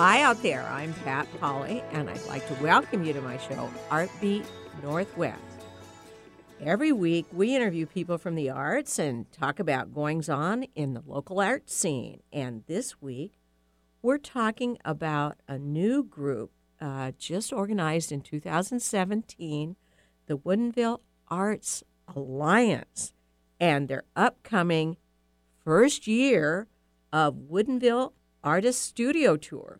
Hi out there, I'm Pat Polly, and I'd like to welcome you to my show, Artbeat Northwest. Every week, we interview people from the arts and talk about goings on in the local art scene. And this week, we're talking about a new group uh, just organized in 2017, the Woodinville Arts Alliance, and their upcoming first year of Woodinville Artist Studio Tour,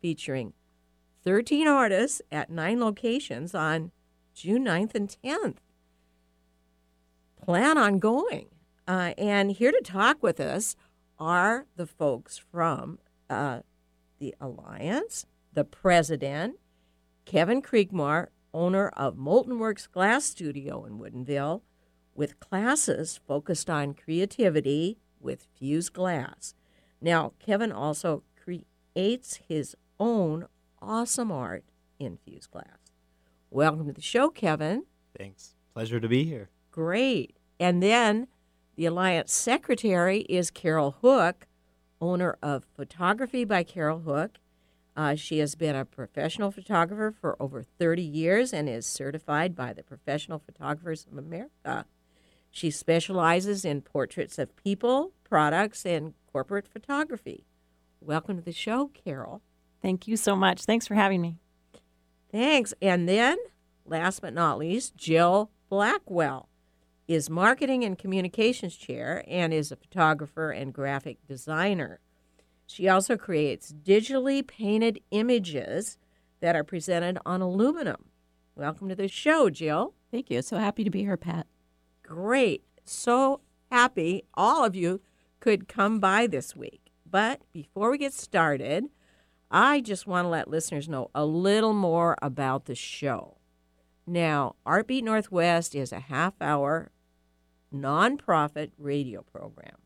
featuring 13 artists at nine locations on June 9th and 10th. Plan on going. Uh, and here to talk with us are the folks from uh, the Alliance, the president, Kevin Kriegmar, owner of Molten Works Glass Studio in Woodinville, with classes focused on creativity with fused glass. Now, Kevin also creates his own awesome art infused glass. Welcome to the show, Kevin. Thanks. Pleasure to be here. Great. And then the Alliance secretary is Carol Hook, owner of Photography by Carol Hook. Uh, she has been a professional photographer for over 30 years and is certified by the Professional Photographers of America. She specializes in portraits of people, products, and corporate photography. Welcome to the show, Carol. Thank you so much. Thanks for having me. Thanks. And then, last but not least, Jill Blackwell is marketing and communications chair and is a photographer and graphic designer. She also creates digitally painted images that are presented on aluminum. Welcome to the show, Jill. Thank you. So happy to be here, Pat. Great. So happy all of you could come by this week. But before we get started, I just want to let listeners know a little more about the show. Now, Artbeat Northwest is a half hour nonprofit radio program.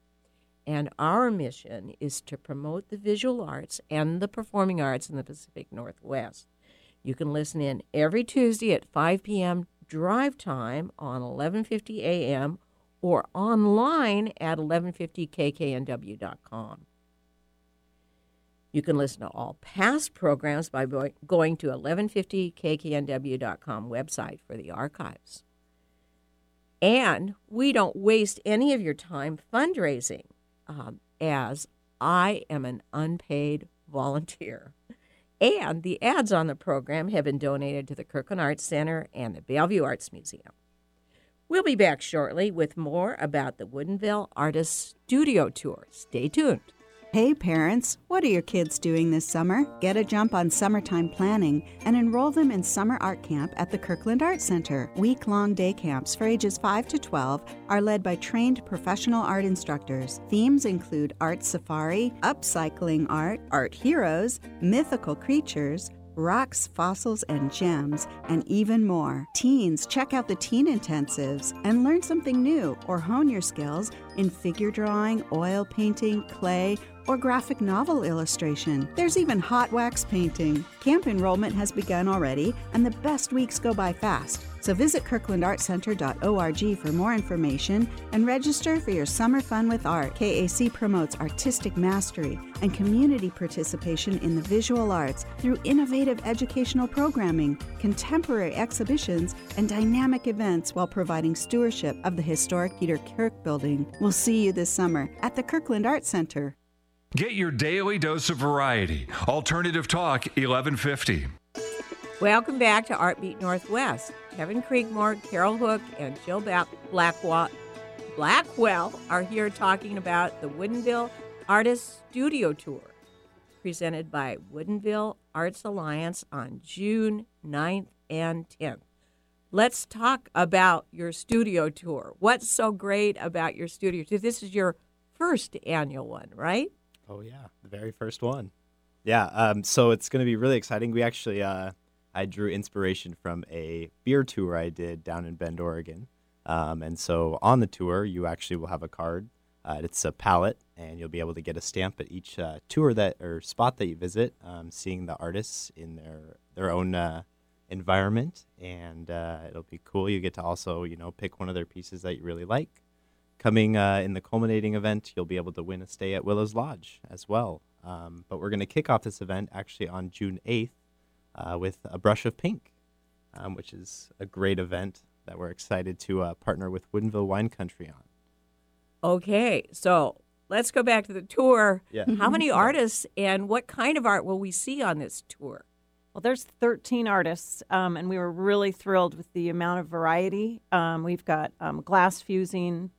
And our mission is to promote the visual arts and the performing arts in the Pacific Northwest. You can listen in every Tuesday at 5 p.m. drive time on 11:50 a.m. or online at 1150kknw.com. You can listen to all past programs by going to 1150kknw.com website for the archives. And we don't waste any of your time fundraising, um, as I am an unpaid volunteer. And the ads on the program have been donated to the Kirkland Arts Center and the Bellevue Arts Museum. We'll be back shortly with more about the Woodinville Artist Studio Tour. Stay tuned. Hey parents, what are your kids doing this summer? Get a jump on summertime planning and enroll them in summer art camp at the Kirkland Art Center. Week long day camps for ages 5 to 12 are led by trained professional art instructors. Themes include art safari, upcycling art, art heroes, mythical creatures, rocks, fossils, and gems, and even more. Teens, check out the Teen Intensives and learn something new or hone your skills in figure drawing, oil painting, clay, or graphic novel illustration. There's even hot wax painting. Camp enrollment has begun already, and the best weeks go by fast. So visit kirklandartcenter.org for more information and register for your summer fun with art. KAC promotes artistic mastery and community participation in the visual arts through innovative educational programming, contemporary exhibitions, and dynamic events while providing stewardship of the historic Peter Kirk building. We'll see you this summer at the Kirkland Art Center. Get your daily dose of variety. Alternative Talk 1150. Welcome back to Artbeat Northwest. Kevin Creekmore, Carol Hook, and Jill Blackwell, Blackwell are here talking about the Woodinville Artist Studio Tour, presented by Woodinville Arts Alliance on June 9th and 10th. Let's talk about your studio tour. What's so great about your studio tour? This is your first annual one, right? Oh yeah, the very first one. Yeah, um, so it's going to be really exciting. We actually, uh, I drew inspiration from a beer tour I did down in Bend, Oregon. Um, and so on the tour, you actually will have a card. Uh, it's a palette, and you'll be able to get a stamp at each uh, tour that or spot that you visit, um, seeing the artists in their their own uh, environment, and uh, it'll be cool. You get to also, you know, pick one of their pieces that you really like, coming uh, in the culminating event, you'll be able to win a stay at Willows Lodge as well. Um, but we're going to kick off this event actually on June 8th uh, with a brush of pink, um, which is a great event that we're excited to uh, partner with Woodinville Wine Country on. Okay, so let's go back to the tour. Yeah. How many artists and what kind of art will we see on this tour? Well, there's 13 artists, um, and we were really thrilled with the amount of variety. Um, we've got um, glass fusing,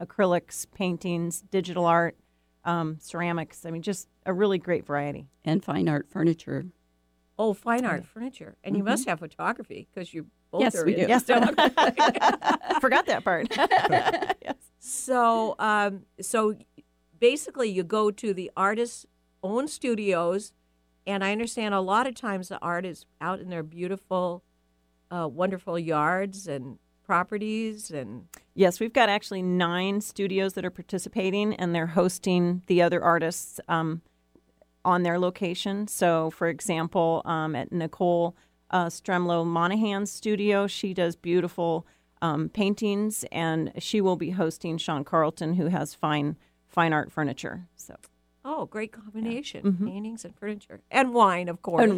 acrylics, paintings, digital art, um, ceramics. I mean, just a really great variety. and fine art furniture. Oh, fine art furniture. And you must have photography because you both Yes, are we in do. Yes, photography. forgot that part. yes. So, um, so basically, you go to the artist's own studios, and I understand a lot of times the art is out in their beautiful, uh, wonderful yards and properties, and Yes, we've got actually nine studios that are participating, and they're hosting the other artists um, on their location. So, for example, um, at Nicole uh, Stremlow Monahan's studio, she does beautiful um, paintings, and she will be hosting Sean Carlton, who has fine fine art furniture. So, oh, great combination: paintings and furniture and wine, of course.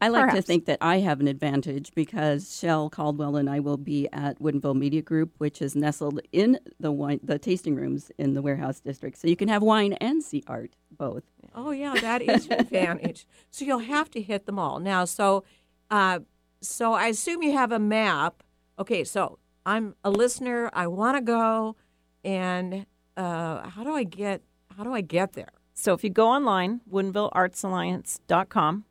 I like to think that I have an advantage because Shell Caldwell and I will be at Woodinville Media Group, which is nestled in the wine, the tasting rooms in the warehouse district. So you can have wine and see art both. Oh yeah, that is an advantage. So you'll have to hit them all now. So, uh, so I assume you have a map. Okay, so I'm a listener. I want to go, and uh, how do I get? How do I get there? So if you go online, WoodinvilleArtsAlliance.com,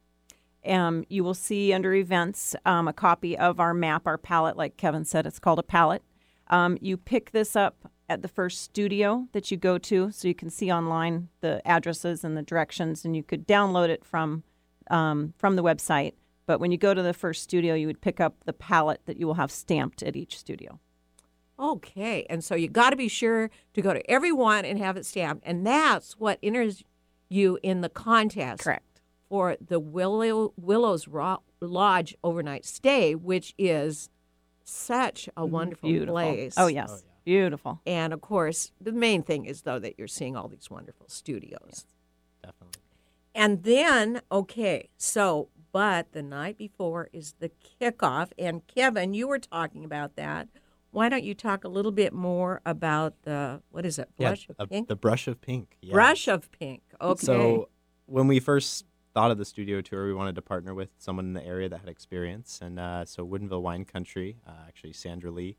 um, you will see under events um, a copy of our map, our palette. Like Kevin said, it's called a palette. Um, you pick this up at the first studio that you go to, so you can see online the addresses and the directions, and you could download it from um, from the website. But when you go to the first studio, you would pick up the palette that you will have stamped at each studio. Okay, and so you got to be sure to go to every one and have it stamped, and that's what enters you in the contest. Correct. For the Willow Willows Ro- Lodge overnight stay, which is such a mm-hmm. wonderful Beautiful. Oh, place. Oh yes, beautiful. And of course, the main thing is though that you're seeing all these wonderful studios. Definitely. And then, okay, so but the night before is the kickoff, and Kevin, you were talking about that. Why don't you talk a little bit more about the what is it, blush yeah, of a- pink? the brush of pink. Yeah. Brush of pink. Okay. So when we first thought of the studio tour, we wanted to partner with someone in the area that had experience, and uh, so Woodinville Wine Country, uh, actually Sandra Lee,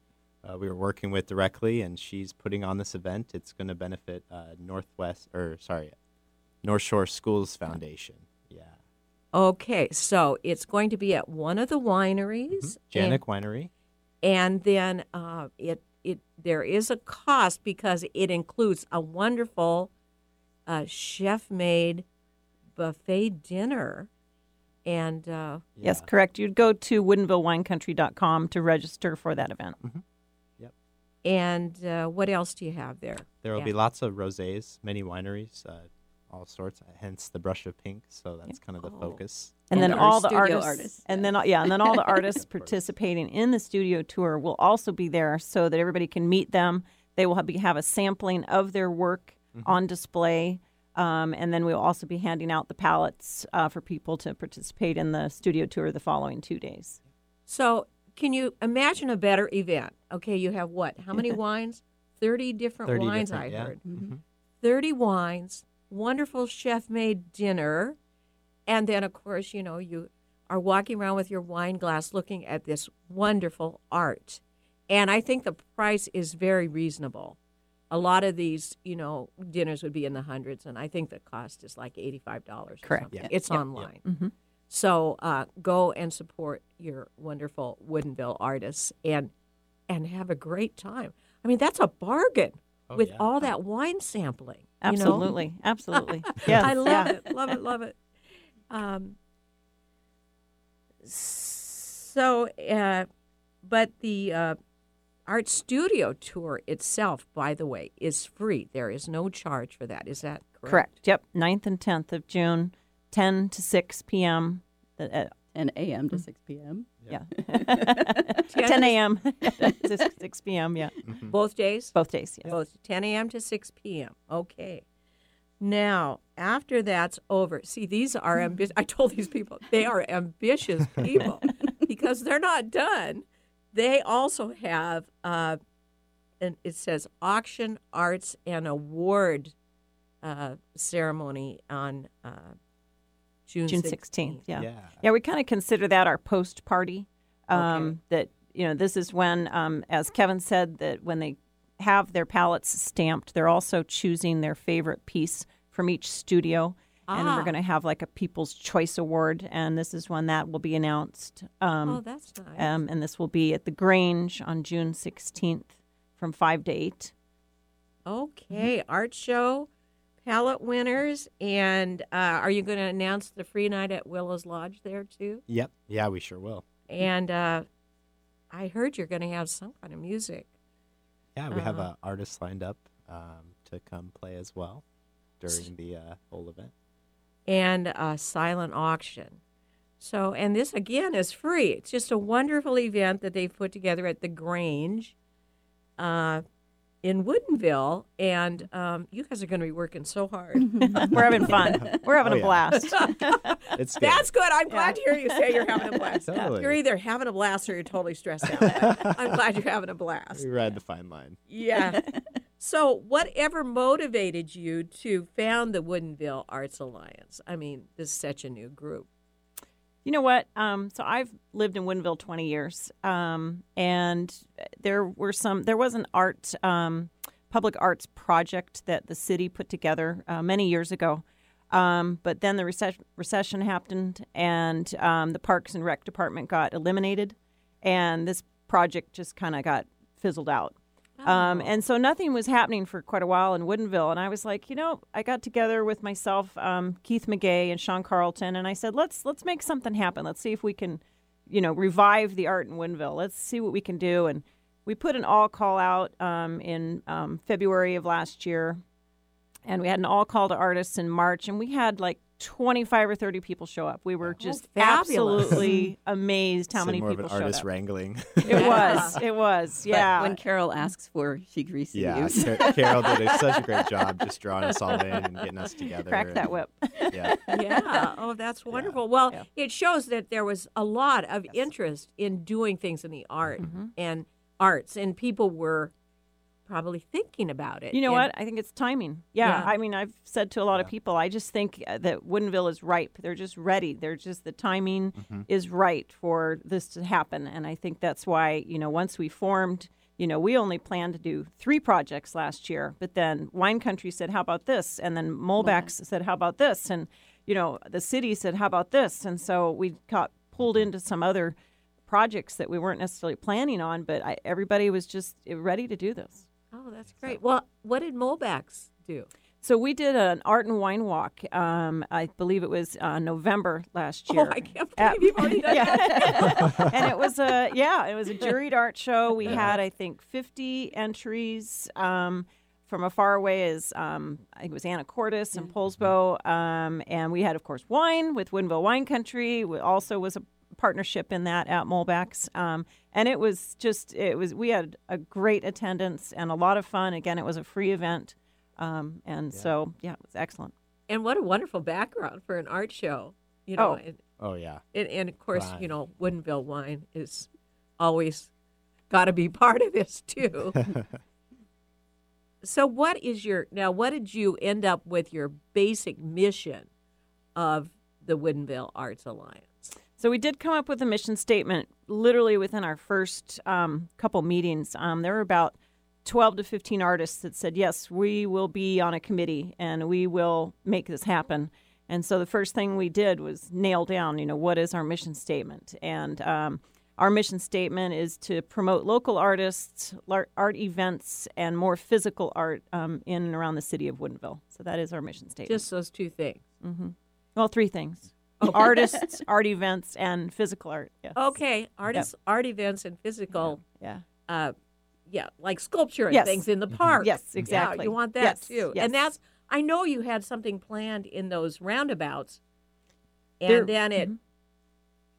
uh, we were working with directly, and she's putting on this event. It's going to benefit uh, Northwest, or sorry, Northshore Schools Foundation. Yeah, okay, so it's going to be at one of the wineries. Januik Winery. And then uh, it it there is a cost because it includes a wonderful uh, chef made buffet dinner, and uh, Yes, Yeah. correct. You'd go to WoodinvilleWineCountry.com to register for that event. Yep. and uh, what else do you have there? There will Yeah. be lots of rosés, many wineries, uh, all sorts. Hence the brush of pink. So that's kind of the Oh. focus. And, And then all the studio artists, artists, and then yeah, and then all the artists participating in the studio tour will also be there, so that everybody can meet them. They will have, be, have a sampling of their work on display, um, and then we'll also be handing out the palettes uh, for people to participate in the studio tour the following two days. So, can you imagine a better event? Okay, you have what? How many wines? Thirty different 30 wines. different, I yeah. heard. Mhm. 30 wines, wonderful chef made dinner, and then, of course, you know, you are walking around with your wine glass looking at this wonderful art. And I think the price is very reasonable. A lot of these, you know, dinners would be in the hundreds, and I think the cost is like $85. Correct. something. Yeah. It's Yep. online. Mhm. So uh, go and support your wonderful Woodinville artists and and have a great time. I mean, that's a bargain Oh, with yeah. all that wine sampling. You know? Absolutely, absolutely. Yes, I love yeah. it, love it, love it. Um, so, uh, but the uh, art studio tour itself, by the way, is free. There is no charge for that. Is that correct? Correct. Yep. 9th and 10th of June, 10 to 6 p.m. Uh, 10 a.m. to 6 p.m. yeah. 10 10 a.m. to 6, 6 p.m. Yeah. Both days? Both days. Yes. Both 10 a.m. to 6 p.m. Okay. Now, after that's over, see, these are ambitious. I told these people they are ambitious people because they're not done. They also have, uh, and it says auction, arts, and award uh, ceremony on uh, June, June 16th. 16th. Yeah. Yeah. Yeah, we kind of consider that our post party. Um, Okay. That, you know, this is when, um, as Kevin said, that when they have their palettes stamped, they're also choosing their favorite piece from each studio. And Ah. we're going to have like a People's Choice Award. And this is when that will be announced. Um, Oh, that's nice. um, and this will be at the Grange on June 16th from 5 to 8. Okay, art show, palette winners, and uh, are you going to announce the free night at Willow's Lodge there too? Yep. Yeah, we sure will. And uh, I heard you're going to have some kind of music. Yeah, we have Uh-huh. uh, artists lined up um, to come play as well during the uh, whole event. and a silent auction. So, and this again is free. It's just a wonderful event that they've put together at the Grange uh, in Woodinville. And um, you guys are going to be working so hard. We're having fun. We're having Oh, a yeah. blast. It's good. That's good. I'm glad to hear you say you're having a blast. Totally. You're either having a blast or you're totally stressed out. I'm glad you're having a blast. we ride the fine line. Yeah. so, whatever motivated you to found the Woodinville Arts Alliance? I mean, this is such a new group. You know what? Um, so I've lived in Woodinville 20 years, um, and there were some. There was an art, um, public arts project that the city put together uh, many years ago. Um, but then the recession, recession happened, and um, the Parks and Rec department got eliminated, and this project just kind of got fizzled out. Um, and so nothing was happening for quite a while in Woodinville. And I was like, you know, I got together with myself, um, Keith McGay and Sean Carlton, and I said, let's let's make something happen. Let's see if we can, you know, revive the art in Woodinville. Let's see what we can do. And we put an all call out um, in um, February of last year, and we had an all call to artists in March, and we had like 25 or 30 people show up. We were just fabulous. absolutely amazed how So many more people of an showed artist up. wrangling. It was, it was, But yeah. when Carol asks for, she greases yeah, you. Car- Carol did a, such a great job just drawing us all in and getting us together. Crack that whip. Yeah. yeah. Oh, that's wonderful. Well, Yeah. it shows that there was a lot of interest in doing things in the art Mm-hmm. and arts, and people were probably thinking about it. You know And- what? I think it's timing. Yeah, Yeah. I mean, I've said to a lot of people, I just think uh, that Woodinville is ripe. They're just ready. They're just the timing Mm-hmm. is right for this to happen, and I think that's why you know once we formed. You know, we only planned to do three projects last year, but then Wine Country said, "How about this?" And then Molbak's said, "How about this?" And you know, the city said, "How about this?" And so we got pulled into some other projects that we weren't necessarily planning on, but I, everybody was just ready to do this. Oh, that's great. Well, what did Molbak's do? So we did an art and wine walk. Um, I believe it was uh, November last year. Oh, I can't believe you've already done that. and it was a yeah, it was a juried art show. We had I think 50 entries um, from as far away as um, I think it was Anacortes and Poulsbo, um, and we had of course wine with Woodinville Wine Country. We also was a partnership in that at Molbak's, um, and it was just it was we had a great attendance and a lot of fun. Again, it was a free event, um, and so yeah, it was excellent. And what a wonderful background for an art show. You know, Oh. and, Oh yeah. and, and of course, Right. you know, Woodinville wine is always got to be part of this too. so, what is your now? What did you end up with your basic mission of the Woodinville Arts Alliance? So we did come up with a mission statement literally within our first um, couple meetings. Um, there were about 12 to 15 artists that said, yes, we will be on a committee and we will make this happen. And so the first thing we did was nail down, you know, what is our mission statement? And um, our mission statement is to promote local artists, art events, and more physical art um, in and around the city of Woodinville. So that is our mission statement. Just those two things. well, three things: artists, art events, and physical art. Yes. Okay, artists, art events, and physical. Yeah. Uh, yeah, like sculpture and Yes. things in the park. Yes, Yeah, exactly. you want that Yes, too. yes. And that's I know you had something planned in those roundabouts, and There- then it mhm.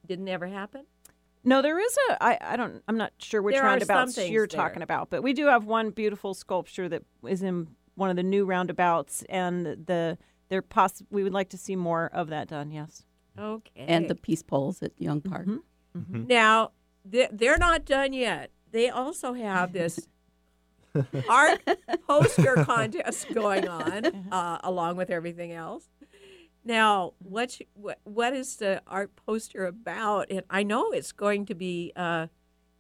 didn't ever happen. No, there is a. I, I don't. I'm not sure which There roundabouts you're there. talking about, but we do have one beautiful sculpture that is in one of the new roundabouts, and the they're poss- we would like to see more of that done. Yes. Okay. And the peace poles at Young Park. now they- they're not done yet. They also have this art poster contest going on uh, along with everything else. Now, what, what what is the art poster about? And I know it's going to be. Uh,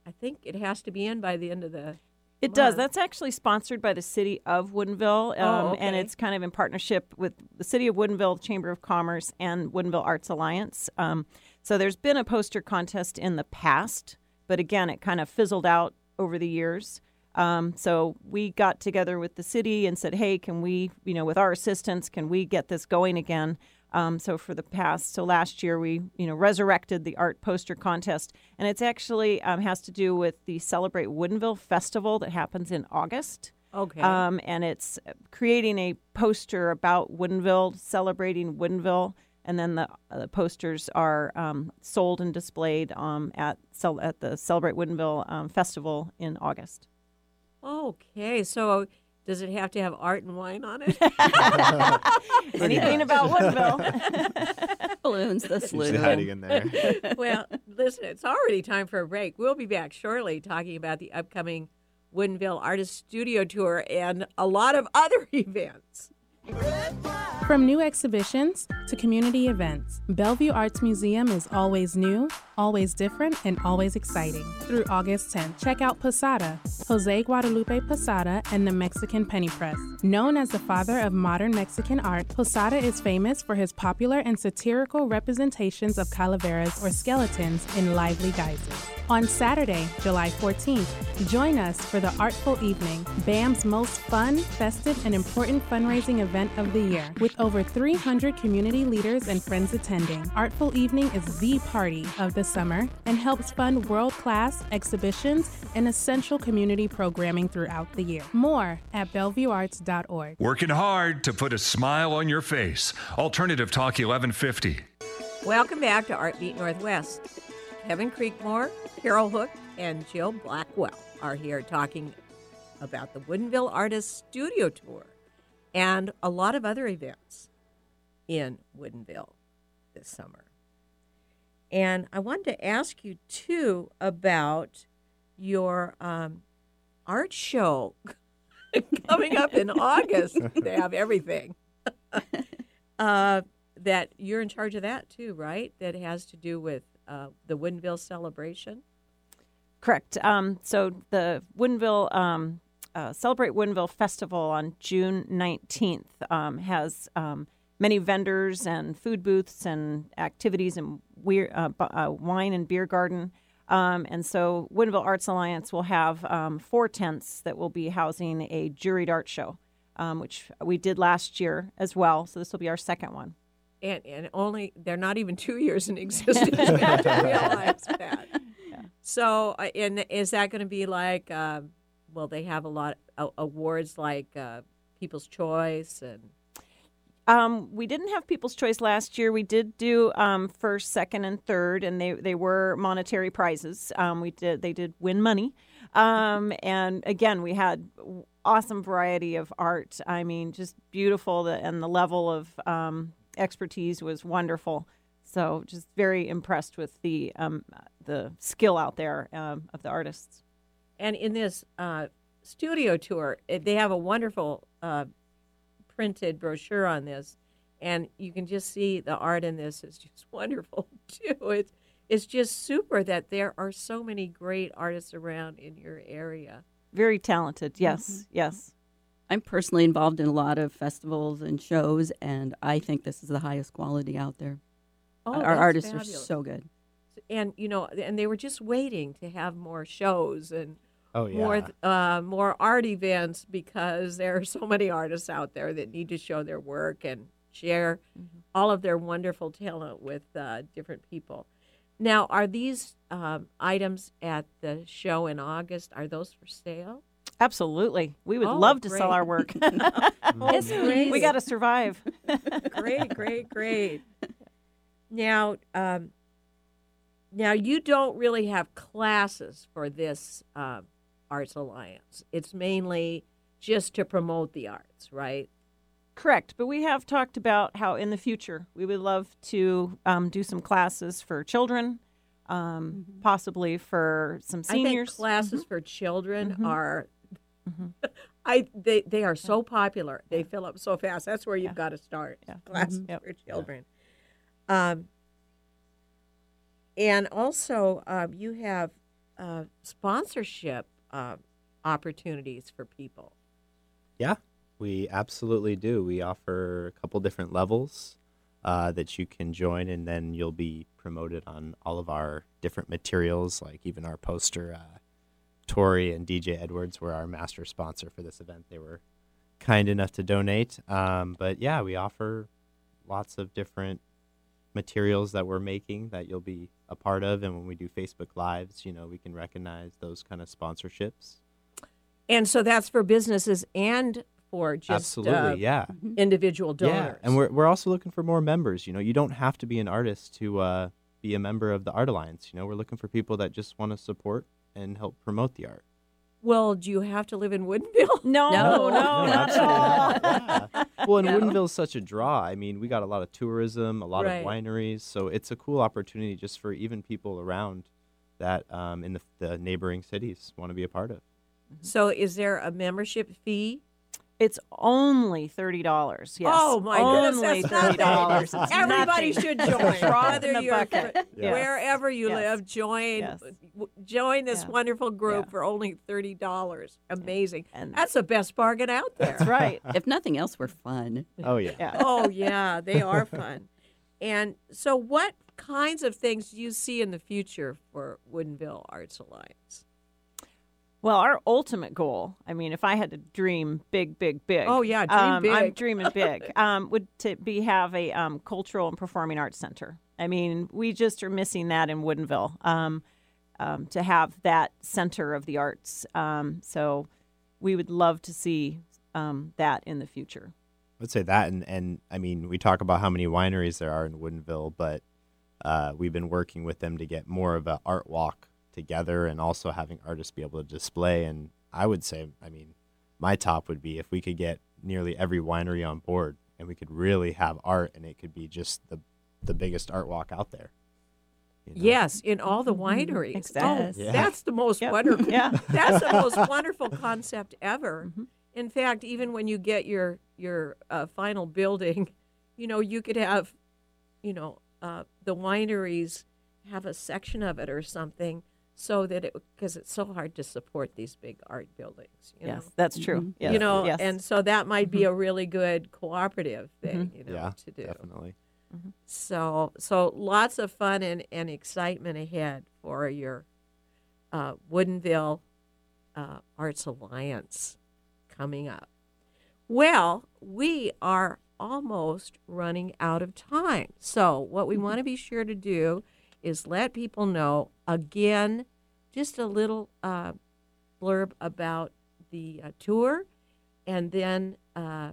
I think it has to be in by the end of the. It does. That's actually sponsored by the city of Woodinville, um, Oh, and it's kind of in partnership with the city of Woodinville Chamber of Commerce and Woodinville Arts Alliance. Um, so there's been a poster contest in the past, but again, it kind of fizzled out over the years. Um, so we got together with the city and said, "Hey, can we, you know, with our assistance, can we get this going again?" Um, so for the past, so last year we, you know, resurrected the art poster contest, and it's actually um, has to do with the Celebrate Woodinville Festival that happens in August. Okay. Um, and it's creating a poster about Woodinville, celebrating Woodinville, and then the, uh, the posters are um, sold and displayed um, at at the Celebrate Woodinville um, Festival in August. okay. So does it have to have art and wine on it? Anything about Woodinville. Balloons, the Usually saloon. hiding in there. well, listen, it's already time for a break. We'll be back shortly talking about the upcoming Woodinville Artist Studio Tour and a lot of other events. From new exhibitions to community events, Bellevue Arts Museum is always new, always different, and always exciting. Through August 10th, check out Posada, Jose Guadalupe Posada and the Mexican Penny Press. Known as the father of modern Mexican art, Posada is famous for his popular and satirical representations of calaveras or skeletons in lively guises. On Saturday, July 14th, join us for the Artful Evening, BAM's most fun, festive, and important fundraising event of the year. With over 300 community leaders and friends attending, Artful Evening is the party of the summer and helps fund world class exhibitions and essential community programming throughout the year. More at BellevueArts.org. Working hard to put a smile on your face. Alternative Talk 1150. Welcome back to Art Beat Northwest. Kevin Creekmore, Carol Hook, and Jill Blackwell are here talking about the Woodinville Artists Studio Tour and a lot of other events in Woodinville this summer. And I wanted to ask you too about your um, art show coming up in August. They have everything. uh, that you're in charge of that too, right? That has to do with uh, the Woodinville celebration. Correct. Um, so the Woodinville um, uh, Celebrate Woodinville Festival on June 19th um, has um, many vendors and food booths and activities and weir- uh, uh, wine and beer garden. Um, and so Woodinville Arts Alliance will have um, four tents that will be housing a juried art show, um, which we did last year as well. So this will be our second one. And, and only they're not even two years in existence. we have to realize that. So, uh, and is that going to be like? Uh, well, they have a lot of awards like uh, People's Choice and Um, we didn't have People's Choice last year. We did do um, first, second, and third, and they, they were monetary prizes. Um, we did they did win money, um, and again we had awesome variety of art. I mean, just beautiful, and the level of um, expertise was wonderful. So, just very impressed with the um, the skill out there of the artists. And in this uh, studio tour, they have a wonderful uh, printed brochure on this, and you can just see the art in this is just wonderful too. It's it's just super that there are so many great artists around in your area. Very talented. Mm-hmm. Yes, yes. I'm personally involved in a lot of festivals and shows, and I think this is the highest quality out there. Oh, Our that's artists fabulous. are so good. and you know, and they were just waiting to have more shows and Oh yeah. more uh, more art events because there are so many artists out there that need to show their work and share all of their wonderful talent with uh, different people. Now, are these um, items at the show in August? Are those for sale? Absolutely. We would Oh, love to sell our work. Oh, great. we got to survive. great, great, great. Now, um, now you don't really have classes for this uh, Arts Alliance. It's mainly just to promote the arts, right? Correct, but we have talked about how in the future we would love to um, do some classes for children, um, possibly for some seniors. classes for children Mhm. are. Mhm. I they they are so popular. They fill up so fast. That's where you've Yeah. got to start. Yeah. Classes Mhm. Yep. for children. Um, and also, um, you have uh, sponsorship uh, opportunities for people. Yeah, we absolutely do. We offer a couple different levels uh, that you can join, and then you'll be promoted on all of our different materials, like even our poster. Uh, Tori and DJ Edwards were our master sponsor for this event. They were kind enough to donate. Um, but yeah, we offer lots of different materials that we're making that you'll be a part of. And when we do Facebook Lives, you know, we can recognize those kind of sponsorships. And so that's for businesses and for just Absolutely, uh, yeah. individual donors. Yeah, and we're we're also looking for more members. You know, you don't have to be an artist to uh, be a member of the Art Alliance. You know, we're looking for people that just want to support and help promote the art. Well, do you have to live in Woodinville? no, no, No. not at all. Yeah. Well, and Woodinville's such a draw. I mean, we got a lot of tourism, a lot Right. of wineries, so it's a cool opportunity just for even people around that um, in the, the neighboring cities want to be a part of. So, is there a membership fee? It's only thirty dollars. Yes. Oh my goodness, that's thirty dollars. nothing. Everybody should join, Drop whether in the you're bucket. Yes. wherever you Yes. live. Join, Yes. join this Yeah. wonderful group Yeah. for only thirty dollars. Amazing. And- That's the best bargain out there. That's right. If nothing else, we're fun. Oh yeah. Yeah. oh yeah, they are fun. And so, what kinds of things do you see in the future for Woodinville Arts Alliance? Well, our ultimate goal, I mean, if I had to dream big, big, big. Oh, yeah, dream um, I'm dreaming big. um, would to be have a um, cultural and performing arts center. I mean, we just are missing that in Woodinville. Um, um, to have that center of the arts. Um, so we would love to see um, that in the future. I'd say that, and and I mean, we talk about how many wineries there are in Woodinville, but uh, we've been working with them to get more of an art walk together, and also having artists be able to display. And I would say, I mean, my top would be if we could get nearly every winery on board, and we could really have art, and it could be just the the biggest art walk out there. you know? Yes, in all the wineries. Exactly. Oh, Yeah. that's the most Yep. wonderful. Yeah. that's the most wonderful concept ever. Mhm. In fact, even when you get your your uh, final building, you know, you could have, you know, uh, the wineries have a section of it or something, so that it because it's so hard to support these big art buildings. You yes, know? that's true. Mhm. Yes. You know, yes. and so that might be a really good cooperative thing, you know, yeah, to do. definitely. So so lots of fun and, and excitement ahead for your uh, Woodinville uh, Arts Alliance coming up. Well, we are almost running out of time. So what we want to be sure to do is let people know again just a little uh, blurb about the uh, tour, and then uh,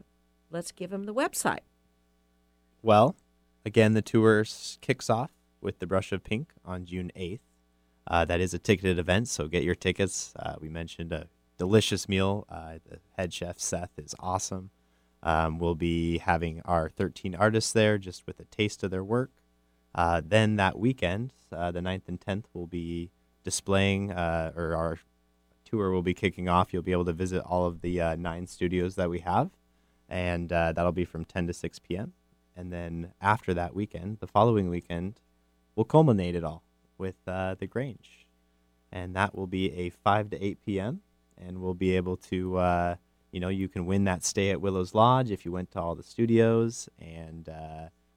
let's give them the website. Well, again, the tour kicks off with the Brush of Pink on June 8th. Uh, that is a ticketed event, so get your tickets. Uh, we mentioned a delicious meal. Uh, the head chef, Seth, is awesome. Um, we'll be having our 13 artists there just with a taste of their work. Uh, then that weekend, uh, the 9th and 10th, we'll be displaying, uh, or our tour will be kicking off. You'll be able to visit all of the uh, nine studios that we have, and uh, that'll be from 10 to 6 p.m. And then after that weekend, the following weekend, we'll culminate it all with the Grange, and that will be a 5 to 8 p.m. And we'll be able to, you know, you can win that stay at Willow's Lodge if you went to all the studios, and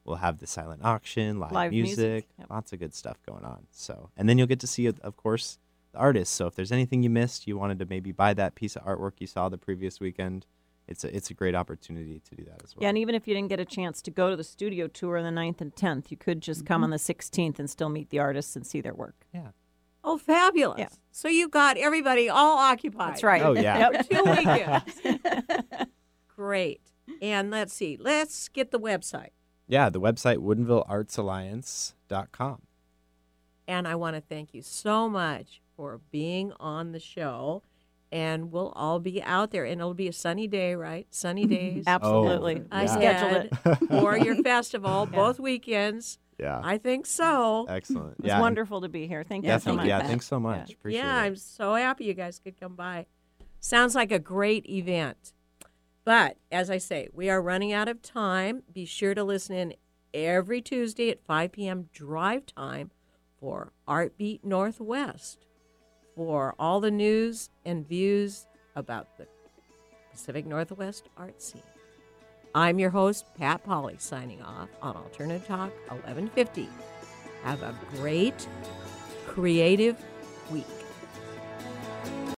we'll have the silent auction, live, Live music, music, yep. lots of good stuff going on. So, and then you'll get to see, of course, the artists. So if there's anything you missed, you wanted to maybe buy that piece of artwork you saw the previous weekend, it's a it's a great opportunity to do that as well. Yeah, and even if you didn't get a chance to go to the studio tour on the 9th and 10th, you could just come mm-hmm. on the 16th and still meet the artists and see their work. yeah. Oh, fabulous. Yeah. So you've got everybody all occupied. That's right. Oh, yeah. For two weekends. Great. And let's see. Let's get the website. Yeah, the website WoodinvilleArtsAlliance.com. And I want to thank you so much for being on the show and we'll all be out there, and it'll be a sunny day, right? Sunny days. Absolutely. Oh, I yeah. scheduled it. for your festival, both weekends. Yeah. I think so. Excellent. It's yeah. wonderful to be here. Thank you so much. Yeah. Thanks so much. Appreciate yeah, it. I'm so happy you guys could come by. Sounds like a great event. But as I say, we are running out of time. Be sure to listen in every Tuesday at 5 p.m. drive time for Artbeat Northwest for all the news and views about the Pacific Northwest art scene. I'm your host, Pat Polly, signing off on Alternative Talk 1150. Have a great, creative week.